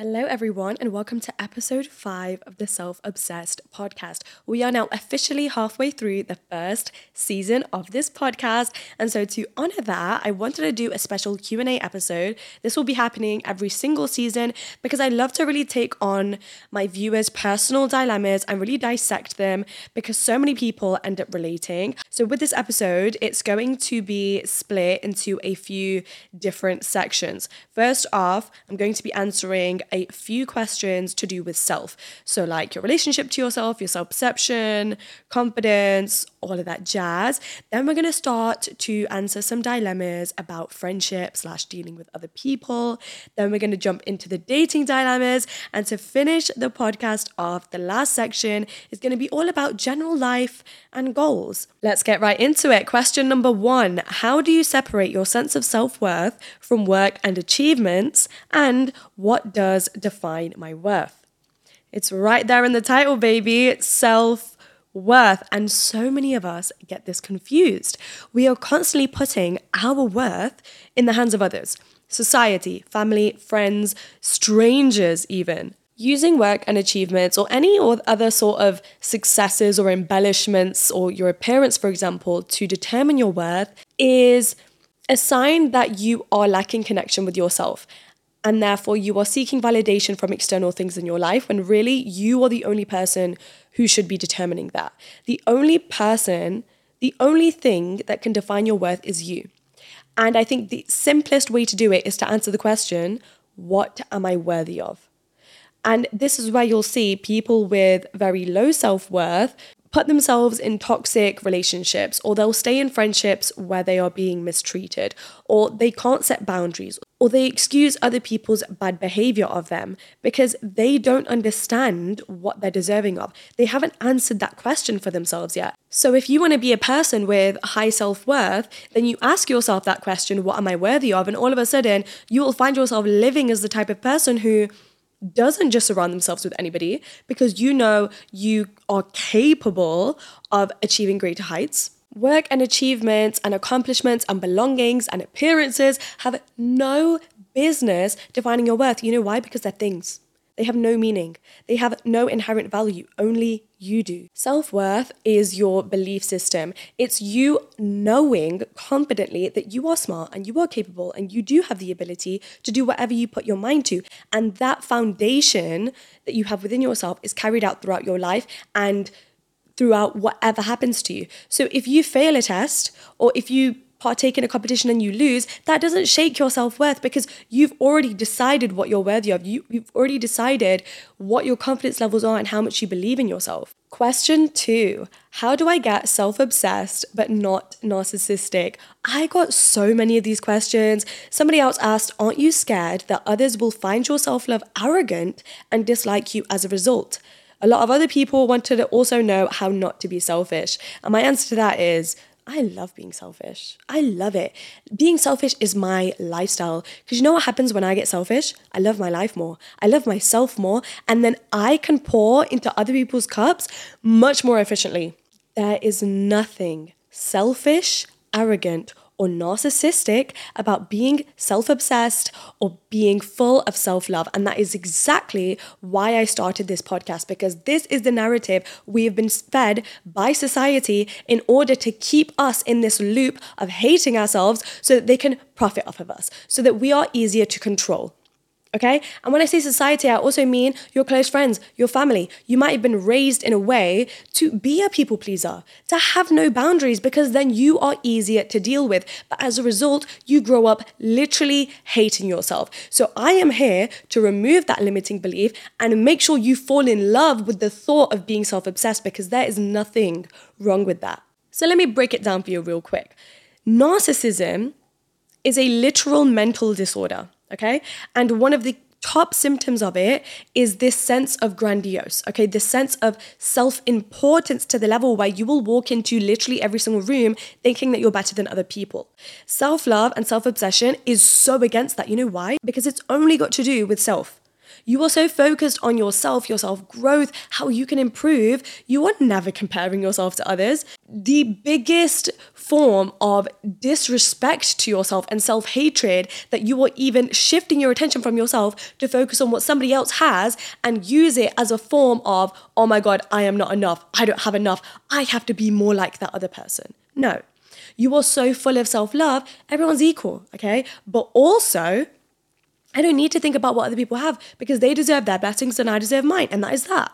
Hello, everyone, and welcome to episode five of the Self Obsessed podcast. We are now officially halfway through the first season of this podcast, and so to honor that, I wanted to do a special Q and A episode. This will be happening every single season because I love to really take on my viewers' personal dilemmas and really dissect them because so many people end up relating. So with this episode, it's going to be split into a few different sections. First off, I'm going to be answering a few questions to do with self. So, like your relationship to yourself, your self perception, confidence, all of that jazz. Then we're going to start to answer some dilemmas about friendship slash dealing with other people. Then we're going to jump into the dating dilemmas. And to finish the podcast off, the last section is going to be all about general life and goals. Let's get right into it. Question number one How do you separate your sense of self worth from work and achievements? And what does define my worth? It's right there in the title, baby. Self worth. And so many of us get this confused. We are constantly putting our worth in the hands of others society, family, friends, strangers, even. Using work and achievements or any or other sort of successes or embellishments or your appearance, for example, to determine your worth is a sign that you are lacking connection with yourself and therefore you are seeking validation from external things in your life when really you are the only person who should be determining that. The only person, the only thing that can define your worth is you. And I think the simplest way to do it is to answer the question, what am I worthy of? And this is where you'll see people with very low self worth put themselves in toxic relationships or they'll stay in friendships where they are being mistreated or they can't set boundaries or they excuse other people's bad behavior of them because they don't understand what they're deserving of. They haven't answered that question for themselves yet. So, if you want to be a person with high self worth, then you ask yourself that question, What am I worthy of? And all of a sudden, you will find yourself living as the type of person who doesn't just surround themselves with anybody because you know you are capable of achieving greater heights. Work and achievements and accomplishments and belongings and appearances have no business defining your worth. You know why? Because they're things. They have no meaning. They have no inherent value. Only you do. Self worth is your belief system. It's you knowing confidently that you are smart and you are capable and you do have the ability to do whatever you put your mind to. And that foundation that you have within yourself is carried out throughout your life and throughout whatever happens to you. So if you fail a test or if you partake in a competition and you lose, that doesn't shake your self worth because you've already decided what you're worthy of. You, you've already decided what your confidence levels are and how much you believe in yourself. Question two How do I get self obsessed but not narcissistic? I got so many of these questions. Somebody else asked, Aren't you scared that others will find your self love arrogant and dislike you as a result? A lot of other people wanted to also know how not to be selfish. And my answer to that is I love being selfish. I love it. Being selfish is my lifestyle. Because you know what happens when I get selfish? I love my life more. I love myself more. And then I can pour into other people's cups much more efficiently. There is nothing selfish, arrogant, or narcissistic about being self obsessed or being full of self love. And that is exactly why I started this podcast because this is the narrative we have been fed by society in order to keep us in this loop of hating ourselves so that they can profit off of us, so that we are easier to control. Okay? And when I say society, I also mean your close friends, your family. You might have been raised in a way to be a people pleaser, to have no boundaries, because then you are easier to deal with. But as a result, you grow up literally hating yourself. So I am here to remove that limiting belief and make sure you fall in love with the thought of being self obsessed, because there is nothing wrong with that. So let me break it down for you real quick. Narcissism is a literal mental disorder okay? And one of the top symptoms of it is this sense of grandiose, okay? This sense of self importance to the level where you will walk into literally every single room thinking that you're better than other people. Self love and self obsession is so against that. You know why? Because it's only got to do with self. You are so focused on yourself, your self growth, how you can improve, you are never comparing yourself to others. The biggest form of disrespect to yourself and self hatred that you are even shifting your attention from yourself to focus on what somebody else has and use it as a form of, oh my God, I am not enough. I don't have enough. I have to be more like that other person. No. You are so full of self love, everyone's equal, okay? But also, I don't need to think about what other people have because they deserve their blessings and I deserve mine, and that is that.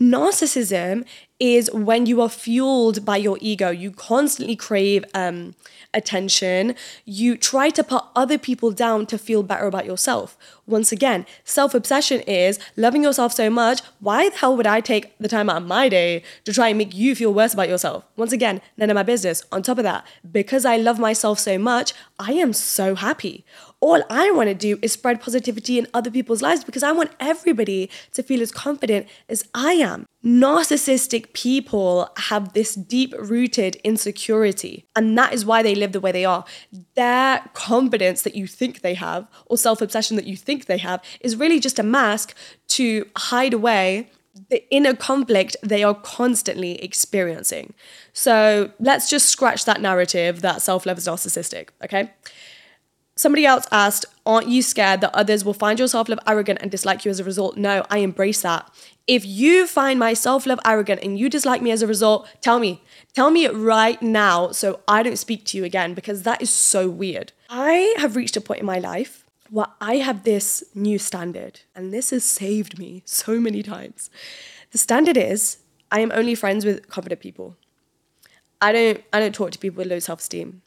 Narcissism is when you are fueled by your ego. You constantly crave um, attention. You try to put other people down to feel better about yourself. Once again, self obsession is loving yourself so much. Why the hell would I take the time out of my day to try and make you feel worse about yourself? Once again, none of my business. On top of that, because I love myself so much, I am so happy all I want to do is spread positivity in other people's lives because I want everybody to feel as confident as I am. Narcissistic people have this deep rooted insecurity, and that is why they live the way they are. Their confidence that you think they have, or self obsession that you think they have, is really just a mask to hide away the inner conflict they are constantly experiencing. So let's just scratch that narrative that self love is narcissistic, okay? Somebody else asked, Aren't you scared that others will find your self love arrogant and dislike you as a result? No, I embrace that. If you find my self love arrogant and you dislike me as a result, tell me. Tell me right now so I don't speak to you again because that is so weird. I have reached a point in my life where I have this new standard, and this has saved me so many times. The standard is I am only friends with confident people. I don't I don't talk to people with low self-esteem.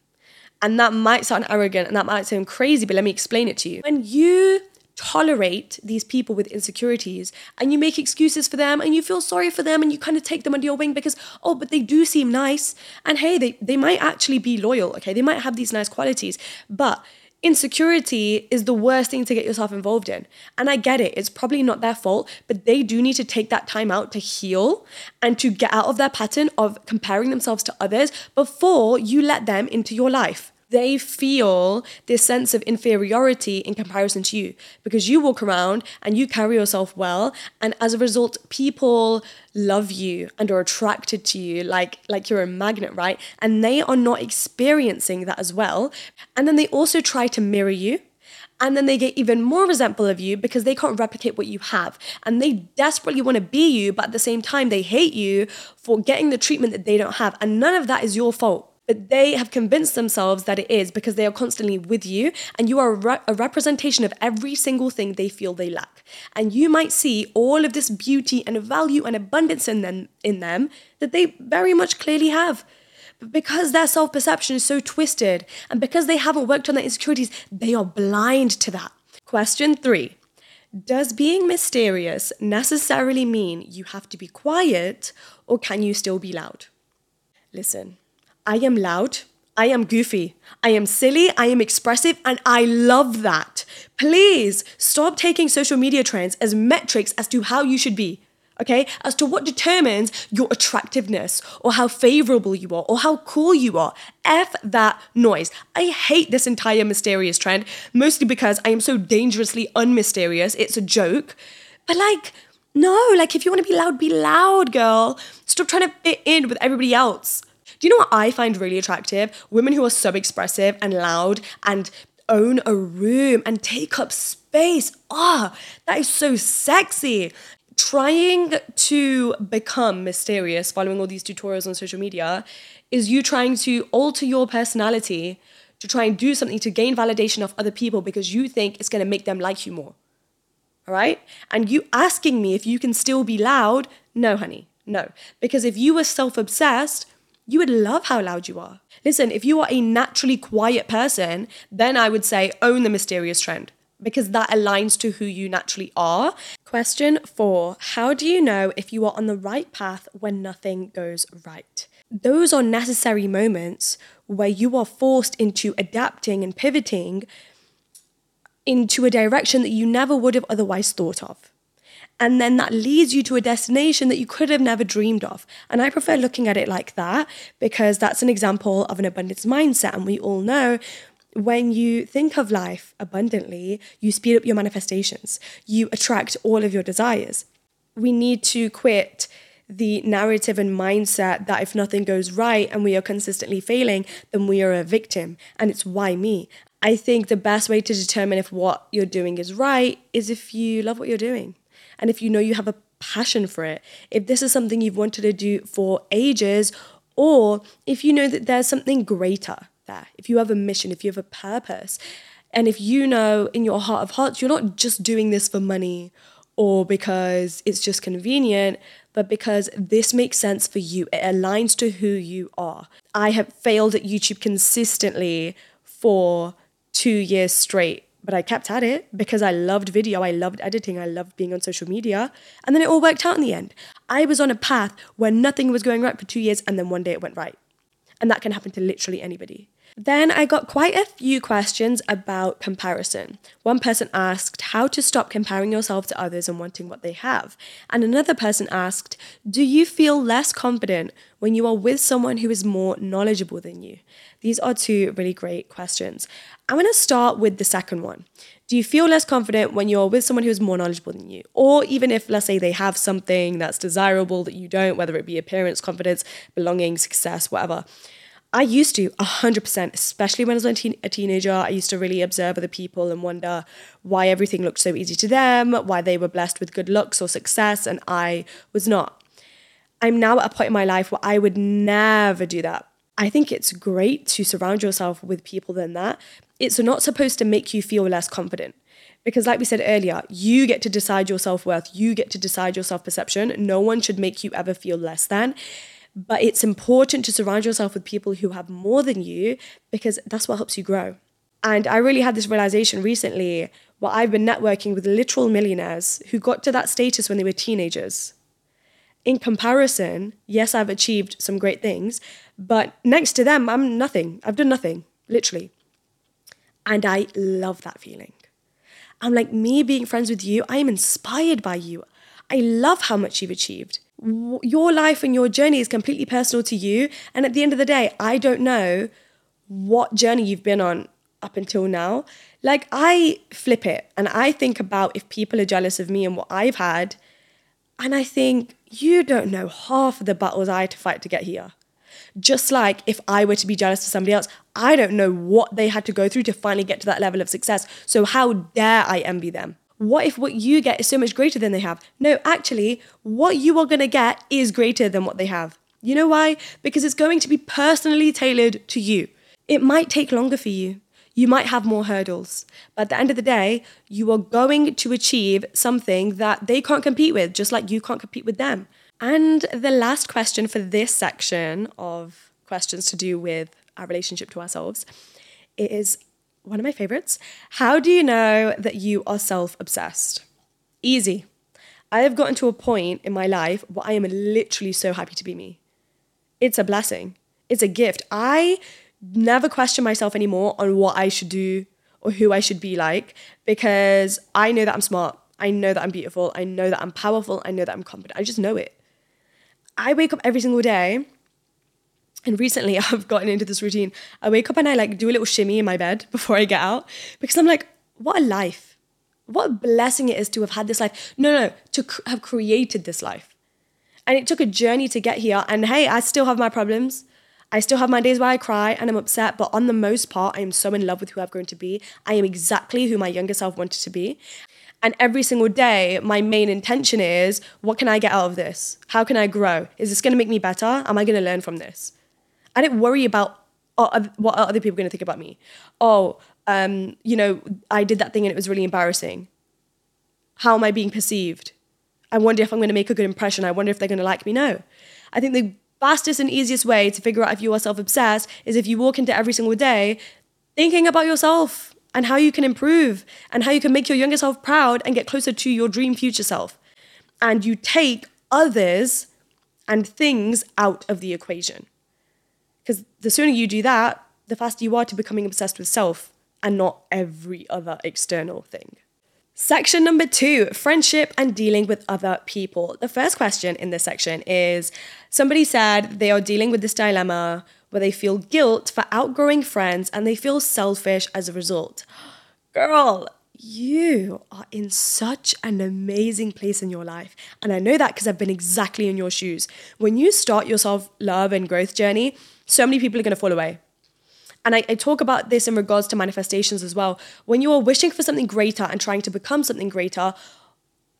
And that might sound arrogant and that might sound crazy, but let me explain it to you. When you tolerate these people with insecurities and you make excuses for them and you feel sorry for them and you kind of take them under your wing because oh but they do seem nice and hey they, they might actually be loyal okay they might have these nice qualities but insecurity is the worst thing to get yourself involved in. And I get it, it's probably not their fault, but they do need to take that time out to heal and to get out of their pattern of comparing themselves to others before you let them into your life they feel this sense of inferiority in comparison to you. Because you walk around and you carry yourself well and as a result people love you and are attracted to you like like you're a magnet right? And they are not experiencing that as well. And then they also try to mirror you. And then they get even more resentful of you because they can't replicate what you have. And they desperately want to be you, but at the same time, they hate you for getting the treatment that they don't have. And none of that is your fault but they have convinced themselves that it is because they are constantly with you and you are a, re- a, representation of every single thing they feel they lack. And you might see all of this beauty and value and abundance in them in them that they very much clearly have. But because their self-perception is so twisted and because they haven't worked on their insecurities, they are blind to that. Question 3. Does being mysterious necessarily mean you have to be quiet or can you still be loud? Listen, I am loud. I am goofy. I am silly. I am expressive. And I love that. Please stop taking social media trends as metrics as to how you should be. Okay, as to what determines your attractiveness or how favorable you are or how cool you are. F that noise. I hate this entire mysterious trend, mostly because I am so dangerously unmysterious. It's a joke. But like, no, like if you want to be loud, be loud, girl. Stop trying to fit in with everybody else. Do you know what I find really attractive? Women who are so expressive and loud and own a room and take up space. Ah, oh, that is so sexy. Trying to become mysterious following all these tutorials on social media is you trying to alter your personality to try and do something to gain validation of other people because you think it's going to make them like you more. All right? And you asking me if you can still be loud, no, honey, no. Because if you were self obsessed, you would love how loud you are. Listen, if you are a naturally quiet person, then I would say own the mysterious trend because that aligns to who you naturally are. Question four How do you know if you are on the right path when nothing goes right? Those are necessary moments where you are forced into adapting and pivoting into a direction that you never would have otherwise thought of. And then that leads you to a destination that you could have never dreamed of. And I prefer looking at it like that because that's an example of an abundance mindset. And we all know when you think of life abundantly, you speed up your manifestations, you attract all of your desires. We need to quit the narrative and mindset that if nothing goes right and we are consistently failing, then we are a victim and it's why me. I think the best way to determine if what you're doing is right is if you love what you're doing and if you know you have a passion for it. If this is something you've wanted to do for ages, or if you know that there's something greater there, if you have a mission, if you have a purpose, and if you know in your heart of hearts, you're not just doing this for money or because it's just convenient, but because this makes sense for you. It aligns to who you are. I have failed at YouTube consistently for two years straight, but I kept at it because I loved video, I loved editing, I loved being on social media. And then it all worked out in the end. I was on a path where nothing was going right for two years, and then one day it went right. And that can happen to literally anybody. Then I got quite a few questions about comparison. One person asked how to stop comparing yourself to others and wanting what they have. And another person asked, Do you feel less confident when you are with someone who is more knowledgeable than you? These are two really great questions. I'm going to start with the second one. Do you feel less confident when you're with someone who is more knowledgeable than you? Or even if, let's say, they have something that's desirable that you don't, whether it be appearance, confidence, belonging, success, whatever. I used to 100%, especially when I was a, teen- a, teenager. I used to really observe other people and wonder why everything looked so easy to them, why they were blessed with good looks or success, and I was not. I'm now at a point in my life where I would never do that. I think it's great to surround yourself with people than that. It's not supposed to make you feel less confident. Because, like we said earlier, you get to decide your self worth, you get to decide your self perception. No one should make you ever feel less than. But it's important to surround yourself with people who have more than you because that's what helps you grow. And I really had this realization recently where I've been networking with literal millionaires who got to that status when they were teenagers. In comparison, yes, I've achieved some great things, but next to them, I'm nothing. I've done nothing, literally. And I love that feeling. I'm like, me being friends with you, I am inspired by you. I love how much you've achieved your life and your journey is completely personal to you. And at the end of the day, I don't know what journey you've been on up until now. Like, I flip it and I think about if people are jealous of me and what I've had. And I think, you don't know half of the battles I had to fight to get here. Just like if I were to be jealous of somebody else, I don't know what they had to go through to finally get to that level of success. So, how dare I envy them? What if what you get is so much greater than they have? No, actually, what you are going to get is greater than what they have. You know why? Because it's going to be personally tailored to you. It might take longer for you. You might have more hurdles. But at the end of the day, you are going to achieve something that they can't compete with, just like you can't compete with them. And the last question for this section of questions to do with our relationship to ourselves is one of my favorites. How do you know that you are self obsessed? Easy. I have gotten to a point in my life where I am literally so happy to be me. It's a blessing, it's a gift. I never question myself anymore on what I should do or who I should be like because I know that I'm smart. I know that I'm beautiful. I know that I'm powerful. I know that I'm confident. I just know it. I wake up every single day and recently I've gotten into this routine. I wake up and I like do a little shimmy in my bed before I get out because I'm like, what a life. What a blessing it is to have had this life. No, no, to cr- have created this life. And it took a journey to get here. And hey, I still have my problems. I still have my days where I cry and I'm upset, but on the most part, I am so in love with who I've grown to be. I am exactly who my younger self wanted to be. And every single day, my main intention is what can I get out of this? How can I grow? Is this gonna make me better? Am I gonna learn from this? I didn't worry about uh, what are other people going to think about me. Oh, um, you know, I did that thing and it was really embarrassing. How am I being perceived? I wonder if I'm going to make a good impression. I wonder if they're going to like me. No. I think the fastest and easiest way to figure out if you are self obsessed is if you walk into every single day thinking about yourself and how you can improve and how you can make your younger self proud and get closer to your dream future self. And you take others and things out of the equation. Because the sooner you do that, the faster you are to becoming obsessed with self and not every other external thing. Section number two friendship and dealing with other people. The first question in this section is somebody said they are dealing with this dilemma where they feel guilt for outgrowing friends and they feel selfish as a result. Girl, you are in such an amazing place in your life. And I know that because I've been exactly in your shoes. When you start your self love and growth journey, so many people are going to fall away. And I, I, talk about this in regards to manifestations as well. When you are wishing for something greater and trying to become something greater,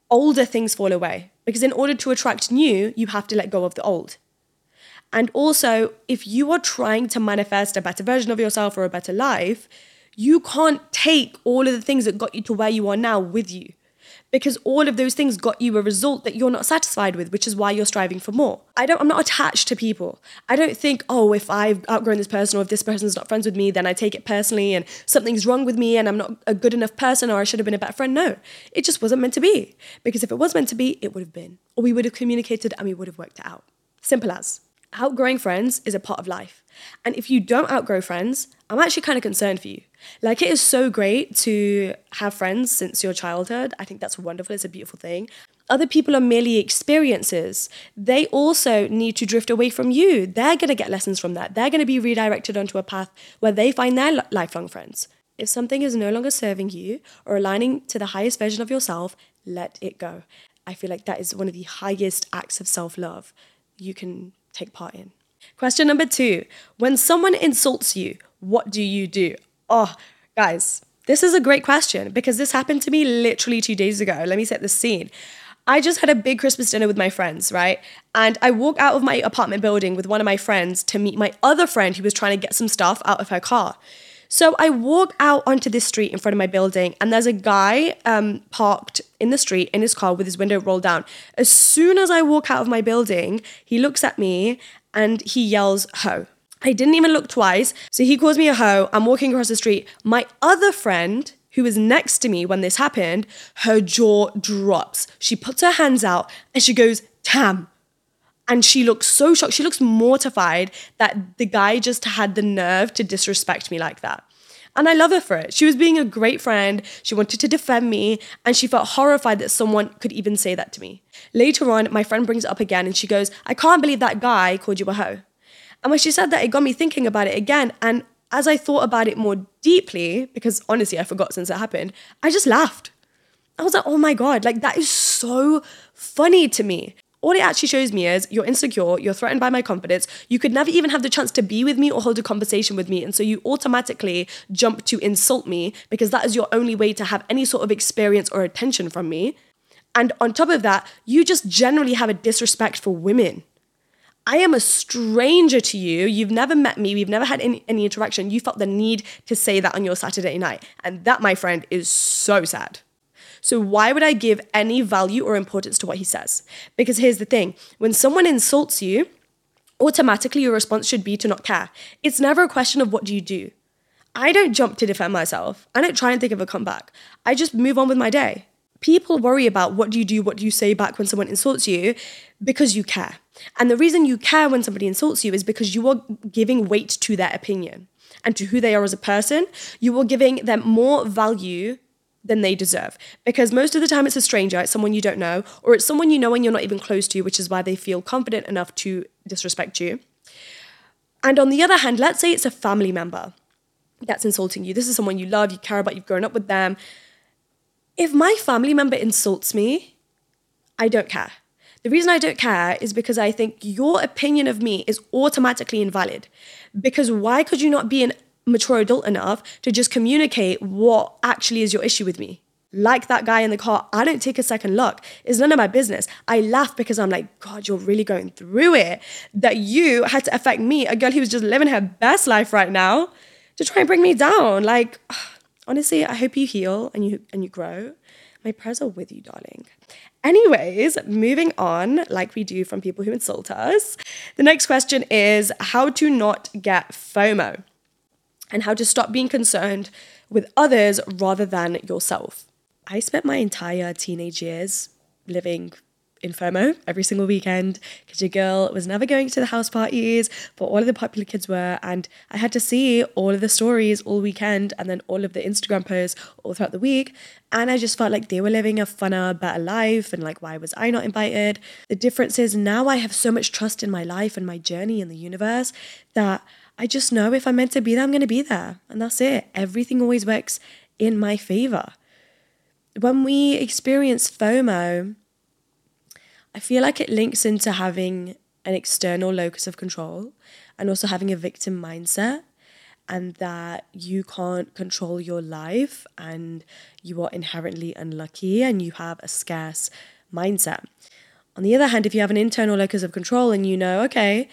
older things fall away. Because in order to attract new, you have to let go of the old. And also, if you are trying to manifest a better version of yourself or a better life, you can't take all of the things that got you to where you are now with you because all of those things got you a result that you're not satisfied with, which is why you're striving for more. I don't I'm not attached to people. I don't think, oh, if I've outgrown this person or if this person's not friends with me, then I take it personally and something's wrong with me and I'm not a good enough person or I should have been a better friend. No. It just wasn't meant to be. Because if it was meant to be, it would have been. Or we would have communicated and we would have worked it out. Simple as. Outgrowing friends is a part of life. And if you don't outgrow friends, I'm actually kind of concerned for you. Like, it is so great to have friends since your childhood. I think that's wonderful. It's a beautiful thing. Other people are merely experiences. They also need to drift away from you. They're going to get lessons from that. They're going to be redirected onto a path where they find their lifelong friends. If something is no longer serving you or aligning to the highest version of yourself, let it go. I feel like that is one of the highest acts of self love you can take part in. Question number two When someone insults you, what do you do? Oh, guys, this is a great question because this happened to me literally two days ago. Let me set the scene. I just had a big Christmas dinner with my friends, right? And I walk out of my apartment building with one of my friends to meet my other friend who was trying to get some stuff out of her car. So I walk out onto this street in front of my building, and there's a guy um, parked in the street in his car with his window rolled down. As soon as I walk out of my building, he looks at me and he yells, Ho. I didn't even look twice. So he calls me a hoe. I'm walking across the street. My other friend, who was next to me when this happened, her jaw drops. She puts her hands out and she goes, Tam. And she looks so shocked. She looks mortified that the guy just had the nerve to disrespect me like that. And I love her for it. She was being a great friend. She wanted to defend me. And she felt horrified that someone could even say that to me. Later on, my friend brings it up again and she goes, I can't believe that guy called you a hoe. And when she said that, it got me thinking about it again. And as I thought about it more deeply, because honestly, I forgot since it happened, I just laughed. I was like, oh my God, like that is so funny to me all it actually shows me is you're insecure, you're threatened by my confidence, you could never even have the chance to be with me or hold a conversation with me. And so you automatically jump to insult me because that is your only way to have any sort of experience or attention from me. And on top of that, you just generally have a disrespect for women. I am a stranger to you. You've never met me. We've never had any, any interaction. You felt the need to say that on your Saturday night. And that, my friend, is so sad. So, why would I give any value or importance to what he says? Because here's the thing when someone insults you, automatically your response should be to not care. It's never a question of what do you do. I don't jump to defend myself. I don't try and think of a comeback. I just move on with my day. People worry about what do you do, what do you say back when someone insults you because you care. And the reason you care when somebody insults you is because you are giving weight to their opinion and to who they are as a person. You are giving them more value than they deserve. Because most of the time it's a stranger, it's someone you don't know, or it's someone you know and you're not even close to, which is why they feel confident enough to disrespect you. And on the other hand, let's say it's a family member that's insulting you. This is someone you love, you care about, you've grown up with them. If my family member insults me, I don't care. The reason I don't care is because I think your opinion of me is automatically invalid. Because why could you not be an mature adult enough to just communicate what actually is your issue with me. Like that guy in the car, I don't take a second look. It's none of my business. I laugh because I'm like, God, you're really going through it. That you had to affect me, a girl who was just living her best life right now, to try and bring me down. Like, honestly, I hope you heal and you and you grow. My prayers are with you, darling. Anyways, moving on, like we do from people who insult us. The next question is how to not get FOMO and how to stop being concerned with others rather than yourself. I spent my entire teenage years living in FOMO every single weekend because your girl was never going to the house parties, but all of the popular kids were. And I had to see all of the stories all weekend and then all of the Instagram posts all throughout the week. And I just felt like they were living a funner, better life. And like, why was I not invited? The difference is now I have so much trust in my life and my journey in the universe that I just know if I'm meant to be there, I'm going to be there. And that's it. Everything always works in my favor. when we experience FOMO, I feel like it links into having an external locus of control and also having a victim mindset and that you can't control your life and you are inherently unlucky and you have a scarce mindset. On the other hand, if you have an internal locus of control and you know, okay,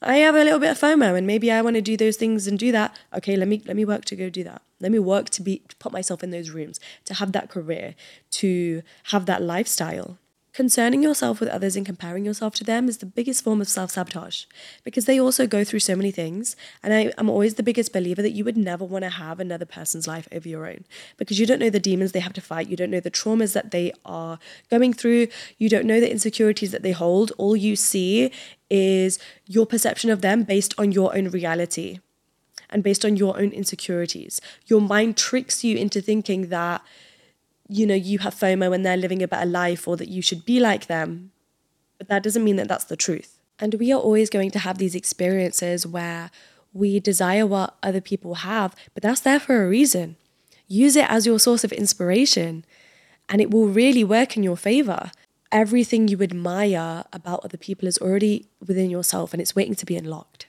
I have a little bit of FOMO and maybe I want to do those things and do that. Okay, let me let me work to go do that. Let me work to be to put myself in those rooms, to have that career, to have that lifestyle. Concerning yourself with others and comparing yourself to them is the biggest form of self sabotage because they also go through so many things. And I, am always the biggest believer that you would never want to have another person's life over your own because you don't know the demons they have to fight. You don't know the traumas that they are going through. You don't know the insecurities that they hold. All you see is your perception of them based on your own reality and based on your own insecurities. Your mind tricks you into thinking that you know, you have FOMO and they're living a better life or that you should be like them. But that doesn't mean that that's the truth. And we are always going to have these experiences where we desire what other people have, but that's there for a reason. Use it as your source of inspiration, and it will really work in your favor. Everything you admire about other people is already within yourself and it's waiting to be unlocked.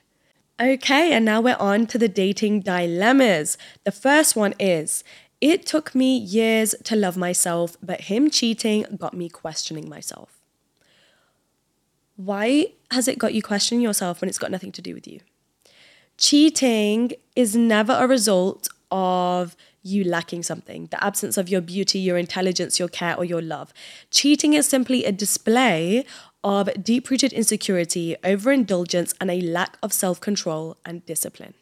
Okay, and now we're on to the dating dilemmas. The first one is it took me years to love myself, but him cheating got me questioning myself. Why has it got you questioning yourself when it's got nothing to do with you? Cheating is never a result of you lacking something, the absence of your beauty, your intelligence, your care, or your love. Cheating is simply a display of deep rooted insecurity, overindulgence, and a lack of self control and discipline.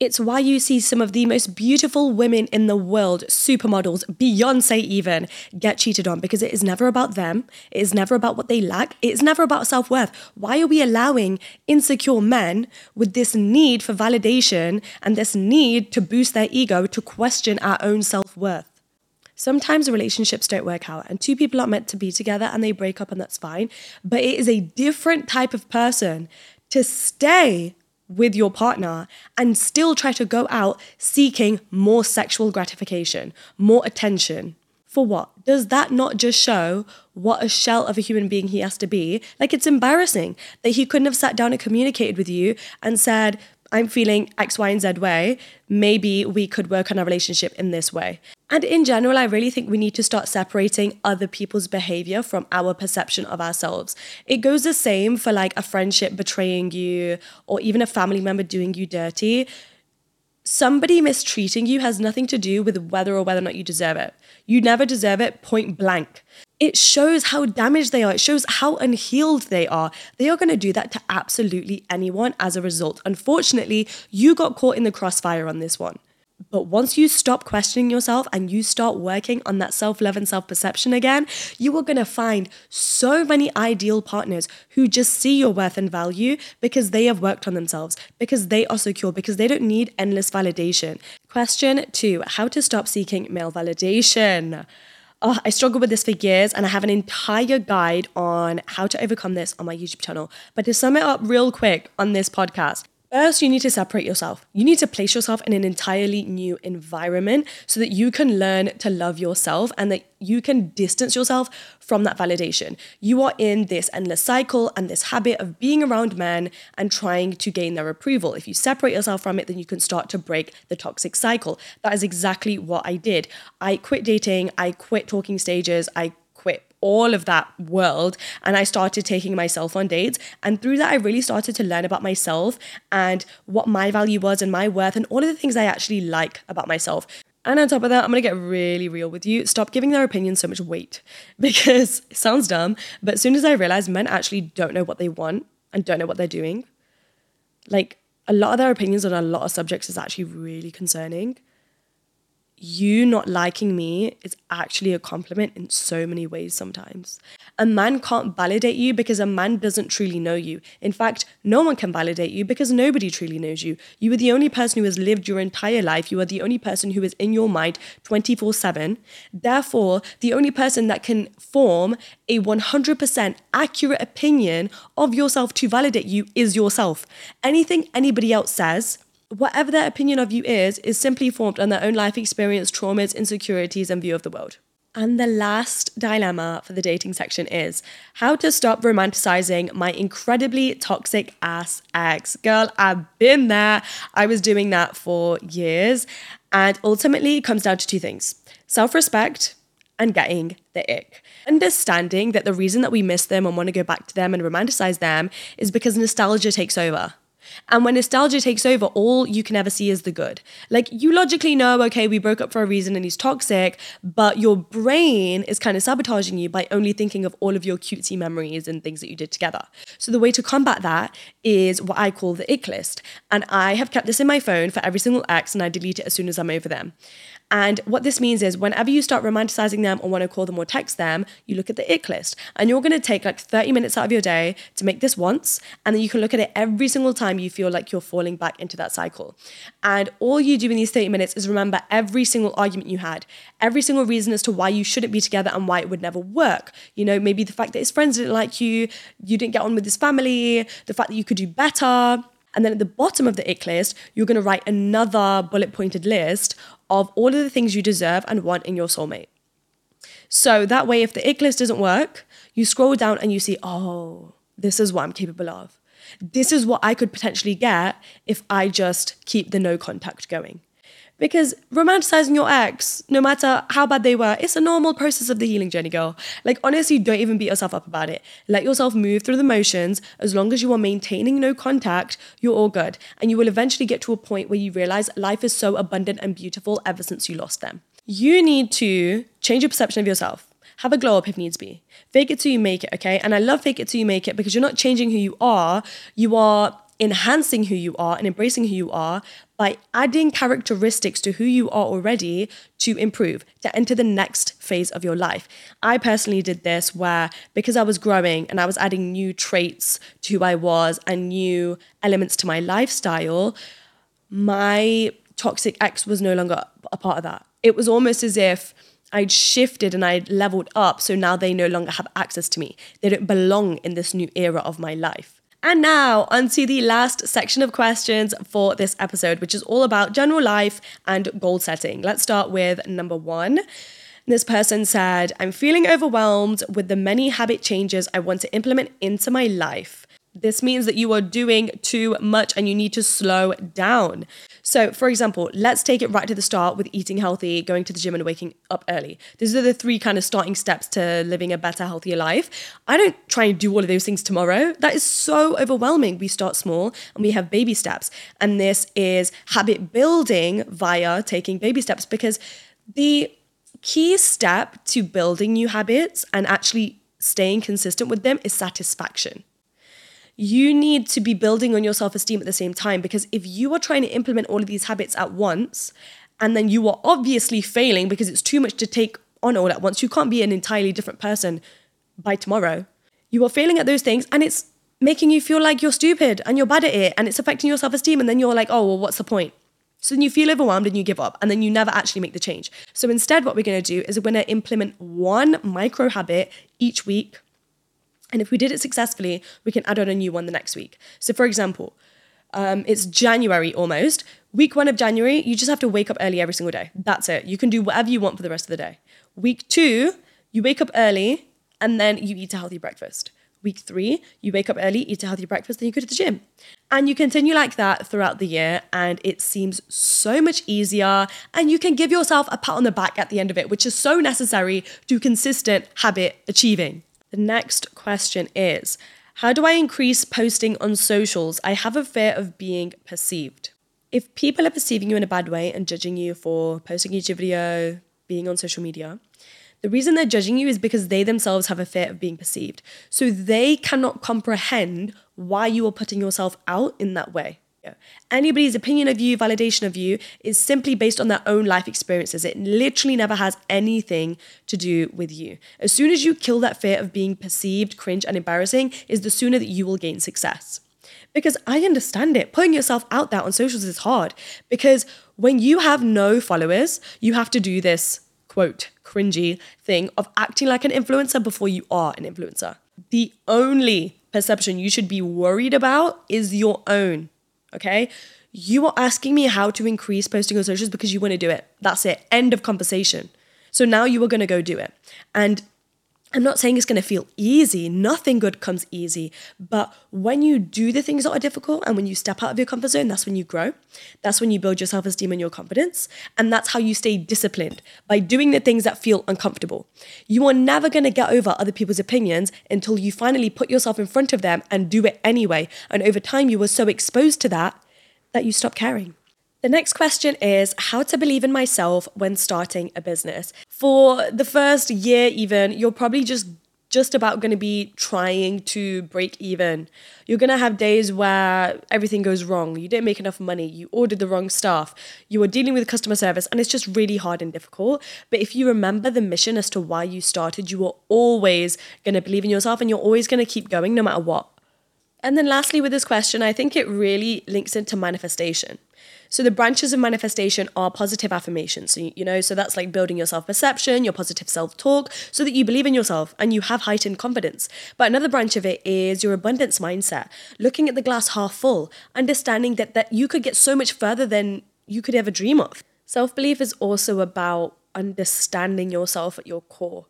It's why you see some of the most beautiful women in the world, supermodels, Beyonce even, get cheated on because it is never about them. It is never about what they lack. It is never about self worth. Why are we allowing insecure men with this need for validation and this need to boost their ego to question our own self worth? Sometimes relationships don't work out and two people aren't meant to be together and they break up and that's fine. But it is a different type of person to stay with your partner and still try to go out seeking more sexual gratification, more attention. For what? Does that not just show what a shell of a human being he has to be? Like, it's embarrassing that he couldn't have sat down and communicated with you and said, I'm feeling X, Y, and Z way. Maybe we could work on our relationship in this way. And in general, I really think we need to start separating other people's behavior from our perception of ourselves. It goes the same for like a friendship betraying you or even a family member doing you dirty. Somebody mistreating you has nothing to do with whether or whether or not you deserve it. You never deserve it, point blank. It shows how damaged they are. It shows how unhealed they are. They are going to do that to absolutely anyone as a result. Unfortunately, you got caught in the crossfire on this one. But once you stop questioning yourself and you start working on that self love and self perception again, you are going to find so many ideal partners who just see your worth and value because they have worked on themselves, because they are secure, because they don't need endless validation. Question two How to stop seeking male validation. Oh, I struggled with this for years, and I have an entire guide on how to overcome this on my YouTube channel. But to sum it up real quick on this podcast, First, you need to separate yourself. You need to place yourself in an entirely new environment so that you can learn to love yourself and that you can distance yourself from that validation. You are in this endless cycle and this habit of being around men and trying to gain their approval. If you separate yourself from it, then you can start to break the toxic cycle. That is exactly what I did. I quit dating, I quit talking stages, I all of that world and I started taking myself on dates. And through that, I really started to learn about myself and what my value was and my worth and all of the things I actually like about myself. And on top of that, I'm gonna get really real with you. Stop giving their opinions so much weight because it sounds dumb, but as soon as I realized men actually don't know what they want and don't know what they're doing, like a lot of their opinions on a lot of subjects is actually really concerning you not liking me is actually a compliment in so many ways sometimes. A man can't validate you because a man doesn't truly know you. In fact, no one can validate you because nobody truly knows you. You are the only person who has lived your entire life. You are the only person who is in your mind 24 7. Therefore, the only person that can form a 100% accurate opinion of yourself to validate you is yourself. Anything anybody else says, whatever their opinion of you is, is simply formed on their own life experience, traumas, insecurities, and view of the world. And the last dilemma for the dating section is how to stop romanticizing my incredibly toxic ass ex. Girl, I've been there. I was doing that for years. And ultimately, it comes down to two things self respect and getting the ick. Understanding that the reason that we miss them and want to go back to them and romanticize them is because nostalgia takes over. And when nostalgia takes over, all you can ever see is the good. Like you logically know, okay, we broke up for a reason and he's toxic, but your brain is kind of sabotaging you by only thinking of all of your cutesy memories and things that you did together. So the way to combat that is what I call the ick list. And I have kept this in my phone for every single ex and I delete it as soon as I'm over them. And what this means is whenever you start romanticizing them or want to call them or text them, you look at the ick list and you're going to take like 30 minutes out of your day to make this once. And then you can look at it every single time you feel like you're falling back into that cycle. And all you do in these 30 minutes is remember every single argument you had, every single reason as to why you shouldn't be together and why it would never work. You know, maybe the fact that his friends didn't like you, you didn't get on with his family, the fact that you could do better. And then at the bottom of the ick list, you're going to write another bullet pointed list of all of the things you deserve and want in your soulmate. So that way, if the ick list doesn't work, you scroll down and you see, oh, this is what I'm capable of. This is what I could potentially get if I just keep the no contact going. Because romanticizing your ex, no matter how bad they were, it's a normal process of the healing journey, girl. Like, honestly, don't even beat yourself up about it. Let yourself move through the motions. As long as you are maintaining no contact, you're all good. And you will eventually get to a point where you realize life is so abundant and beautiful ever since you lost them. You need to change your perception of yourself. Have a glow up if needs be. Fake it till you make it, okay? And I love fake it till you make it because you're not changing who you are. You are enhancing who you are and embracing who you are by adding characteristics to who you are already to improve, to enter the next phase of your life. I personally did this where because I was growing and I was adding new traits to who I was and new elements to my lifestyle, my toxic ex was no longer a part of that. It was almost as if I'd shifted and I'd leveled up, so now they no longer have access to me. They don't belong in this new era of my life. And now, onto the last section of questions for this episode, which is all about general life and goal setting. Let's start with number one. This person said, I'm feeling overwhelmed with the many habit changes I want to implement into my life. This means that you are doing too much and you need to slow down. So, for example, let's take it right to the start with eating healthy, going to the gym, and waking up early. These are the three kind of starting steps to living a better, healthier life. I don't try and do all of those things tomorrow. That is so overwhelming. We start small and we have baby steps. And this is habit building via taking baby steps because the key step to building new habits and actually staying consistent with them is satisfaction you need to be building on your self esteem at the same time because if you are trying to implement all of these habits at once and then you are obviously failing because it's too much to take on all at once, you can't be an entirely different person by tomorrow. You are failing at those things and it's making you feel like you're stupid and you're bad at it and it's affecting your self esteem. And then you're like, oh, well, what's the point? So then you feel overwhelmed and you give up and then you never actually make the change. So instead, what we're going to do is we're going to implement one micro habit each week and if we did it successfully, we can add on a new one the next week. So, for example, um, it's January almost. Week one of January, you just have to wake up early every single day. That's it. You can do whatever you want for the rest of the day. Week two, you wake up early and then you eat a healthy breakfast. Week three, you wake up early, eat a healthy breakfast, then you go to the gym. And you continue like that throughout the year, and it seems so much easier. And you can give yourself a pat on the back at the end of it, which is so necessary to consistent habit achieving. The next question is How do I increase posting on socials? I have a fear of being perceived. If people are perceiving you in a bad way and judging you for posting a YouTube video, being on social media, the reason they're judging you is because they themselves have a fear of being perceived. So they cannot comprehend why you are putting yourself out in that way. Anybody's opinion of you, validation of you, is simply based on their own life experiences. It literally never has anything to do with you. As soon as you kill that fear of being perceived, cringe, and embarrassing, is the sooner that you will gain success. Because I understand it. Putting yourself out there on socials is hard. Because when you have no followers, you have to do this quote, cringy thing of acting like an influencer before you are an influencer. The only perception you should be worried about is your own okay? You are asking me how to increase posting on socials because you want to do it. That's it. End of conversation. So now you are going to go do it. And I'm not saying it's going to feel easy. Nothing good comes easy. But when you do the things that are difficult and when you step out of your comfort zone, that's when you grow. That's when you build your self esteem and your confidence. And that's how you stay disciplined by doing the things that feel uncomfortable. You are never going to get over other people's opinions until you finally put yourself in front of them and do it anyway. And over time, you were so exposed to that that you stop caring. The next question is how to believe in myself when starting a business. For the first year, even, you're probably just just about going to be trying to break even. You're going to have days where everything goes wrong. You didn't make enough money. You ordered the wrong stuff. You are dealing with customer service, and it's just really hard and difficult. But if you remember the mission as to why you started, you are always going to believe in yourself and you're always going to keep going no matter what. And then, lastly, with this question, I think it really links into manifestation. So the branches of manifestation are positive affirmations. So, you know, so that's like building your self perception, your positive self talk, so that you believe in yourself and you have heightened confidence. But another branch of it is your abundance mindset, looking at the glass half full, understanding that, that you could get so much further than you could ever dream of. Self belief is also about understanding yourself at your core.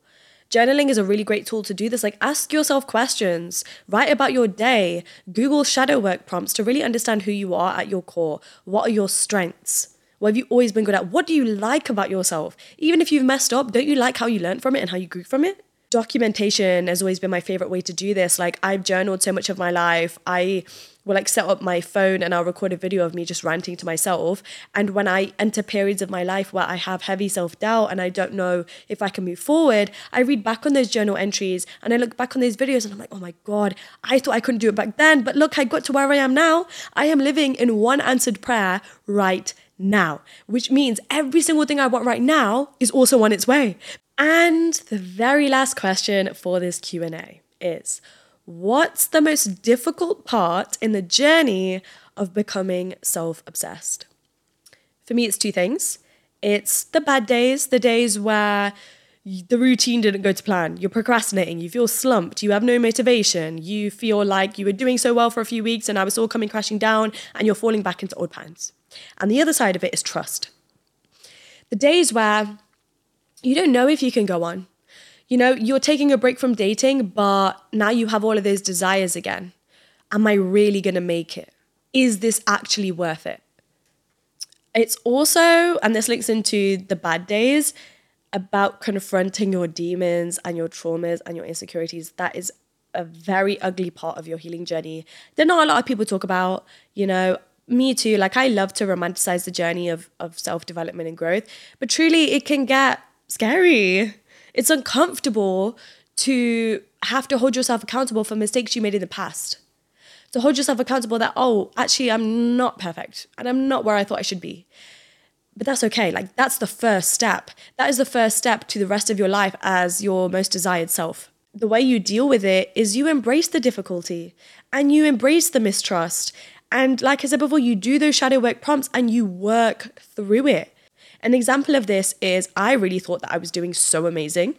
Journaling is a really great tool to do this. Like, ask yourself questions, write about your day, Google shadow work prompts to really understand who you are at your core. What are your strengths? What have you always been good at? What do you like about yourself? Even if you've messed up, don't you like how you learned from it and how you grew from it? Documentation has always been my favorite way to do this. Like, I've journaled so much of my life. I will like set up my phone and I'll record a video of me just ranting to myself. And when I enter periods of my life where I have heavy self doubt and I don't know if I can move forward, I read back on those journal entries and I look back on those videos and I'm like, oh my God, I thought I couldn't do it back then. But look, I got to where I am now. I am living in one answered prayer right now, which means every single thing I want right now is also on its way. And the very last question for this Q&A is What's the most difficult part in the journey of becoming self obsessed? For me, it's two things. It's the bad days, the days where the routine didn't go to plan. You're procrastinating, you feel slumped, you have no motivation, you feel like you were doing so well for a few weeks and now it's all coming crashing down and you're falling back into old patterns. And the other side of it is trust. The days where you don't know if you can go on you know, you're taking a break from dating, but now you have all of those desires again. Am I really going to make it? Is this actually worth it? It's also, and this links into the bad days, about confronting your demons and your traumas and your insecurities. That is a very ugly part of your healing journey that not a lot of people talk about. You know, me too. Like, I love to romanticize the journey of, of self development and growth, but truly, it can get scary. It's uncomfortable to have to hold yourself accountable for mistakes you made in the past. To hold yourself accountable that, oh, actually, I'm not perfect and I'm not where I thought I should be. But that's okay. Like, that's the first step. That is the first step to the rest of your life as your most desired self. The way you deal with it is you embrace the difficulty and you embrace the mistrust. And like I said before, you do those shadow work prompts and you work through it. An example of this is I really thought that I was doing so amazing.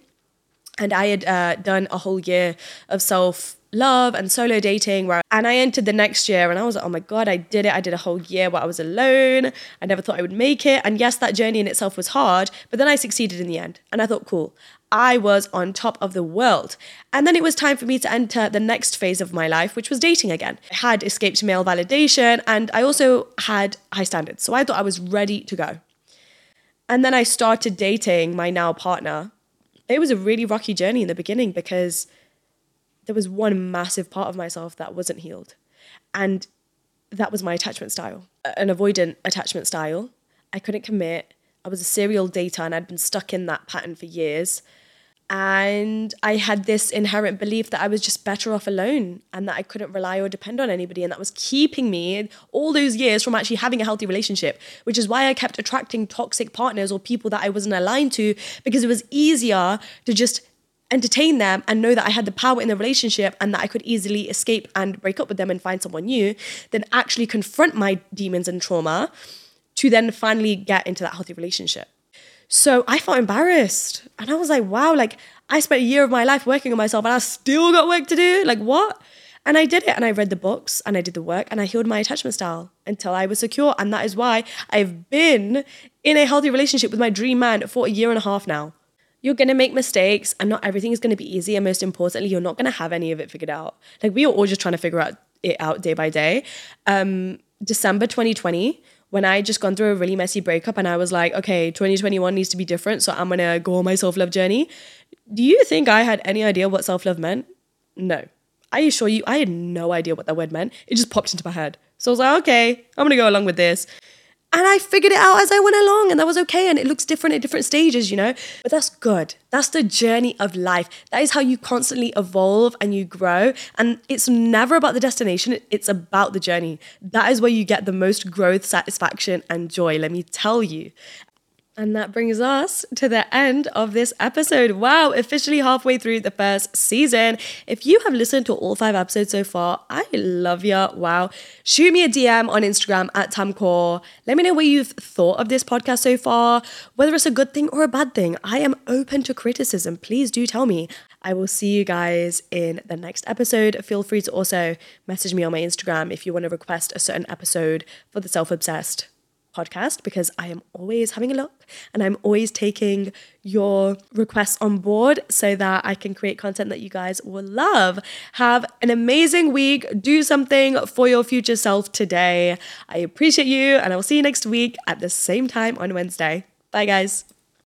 And I had uh, done a whole year of self love and solo dating where and I entered the next year and I was like, oh my God, I did it. I did a whole year where I was alone. I never thought I would make it. And yes, that journey in itself was hard, but then I succeeded in the end. And I thought, cool. I was on top of the world. And then it was time for me to enter the next phase of my life, which was dating again. I had escaped male validation and I also had high standards. So I thought I was ready to go. And then I started dating my now partner. It was a really rocky journey in the beginning because there was one massive part of myself that wasn't healed. And that was my attachment style, an avoidant attachment style. I couldn't commit. I was a serial dater and I'd been stuck in that pattern for years. And I had this inherent belief that I was just better off alone and that I couldn't rely or depend on anybody. And that was keeping me all those years from actually having a healthy relationship, which is why I kept attracting toxic partners or people that I wasn't aligned to because it was easier to just entertain them and know that I had the power in the relationship and that I could easily escape and break up with them and find someone new than actually confront my demons and trauma to then finally get into that healthy relationship. So I felt embarrassed. And I was like, wow, like I spent a year of my life working on myself and I still got work to do. Like, what? And I did it and I read the books and I did the work and I healed my attachment style until I was secure. And that is why I've been in a healthy relationship with my dream man for a year and a half now. you're to make mistakes and not everything is to be easy. And most importantly, you're not to have any of it figured out. Like we are all just trying to figure out it out day by day. Um, December 2020, when I just gone through a really messy breakup and I was like, okay, 2021 needs to be different. So I'm going to go on my self love journey. Do you think I had any idea what self love meant? No. I assure you, I had no idea what that word meant. It just popped into my head. So I was like, okay, I'm going to go along with this. And I figured it out as I went along, and that was okay. And it looks different at different stages, you know? But that's good. That's the journey of life. That is how you constantly evolve and you grow. And it's never about the destination, it's about the journey. That is where you get the most growth, satisfaction, and joy, let me tell you. And that brings us to the end of this episode. Wow, officially halfway through the first season. If you have listened to all five episodes so far, I love you. Wow. Shoot me a DM on Instagram at Tam Kaur. Let me know what you've thought of this podcast so far, whether it's a good thing or a bad thing. I am open to criticism. Please do tell me. I will see you guys in the next episode. Feel free to also message me on my Instagram if you want to request a certain episode for the self obsessed podcast because I am always having a look and I'm always taking your requests on board so that I can create content that you guys will love. Have an amazing week. Do something for your future self today. I appreciate you and I will see you next week at the same time on Wednesday. Bye, guys.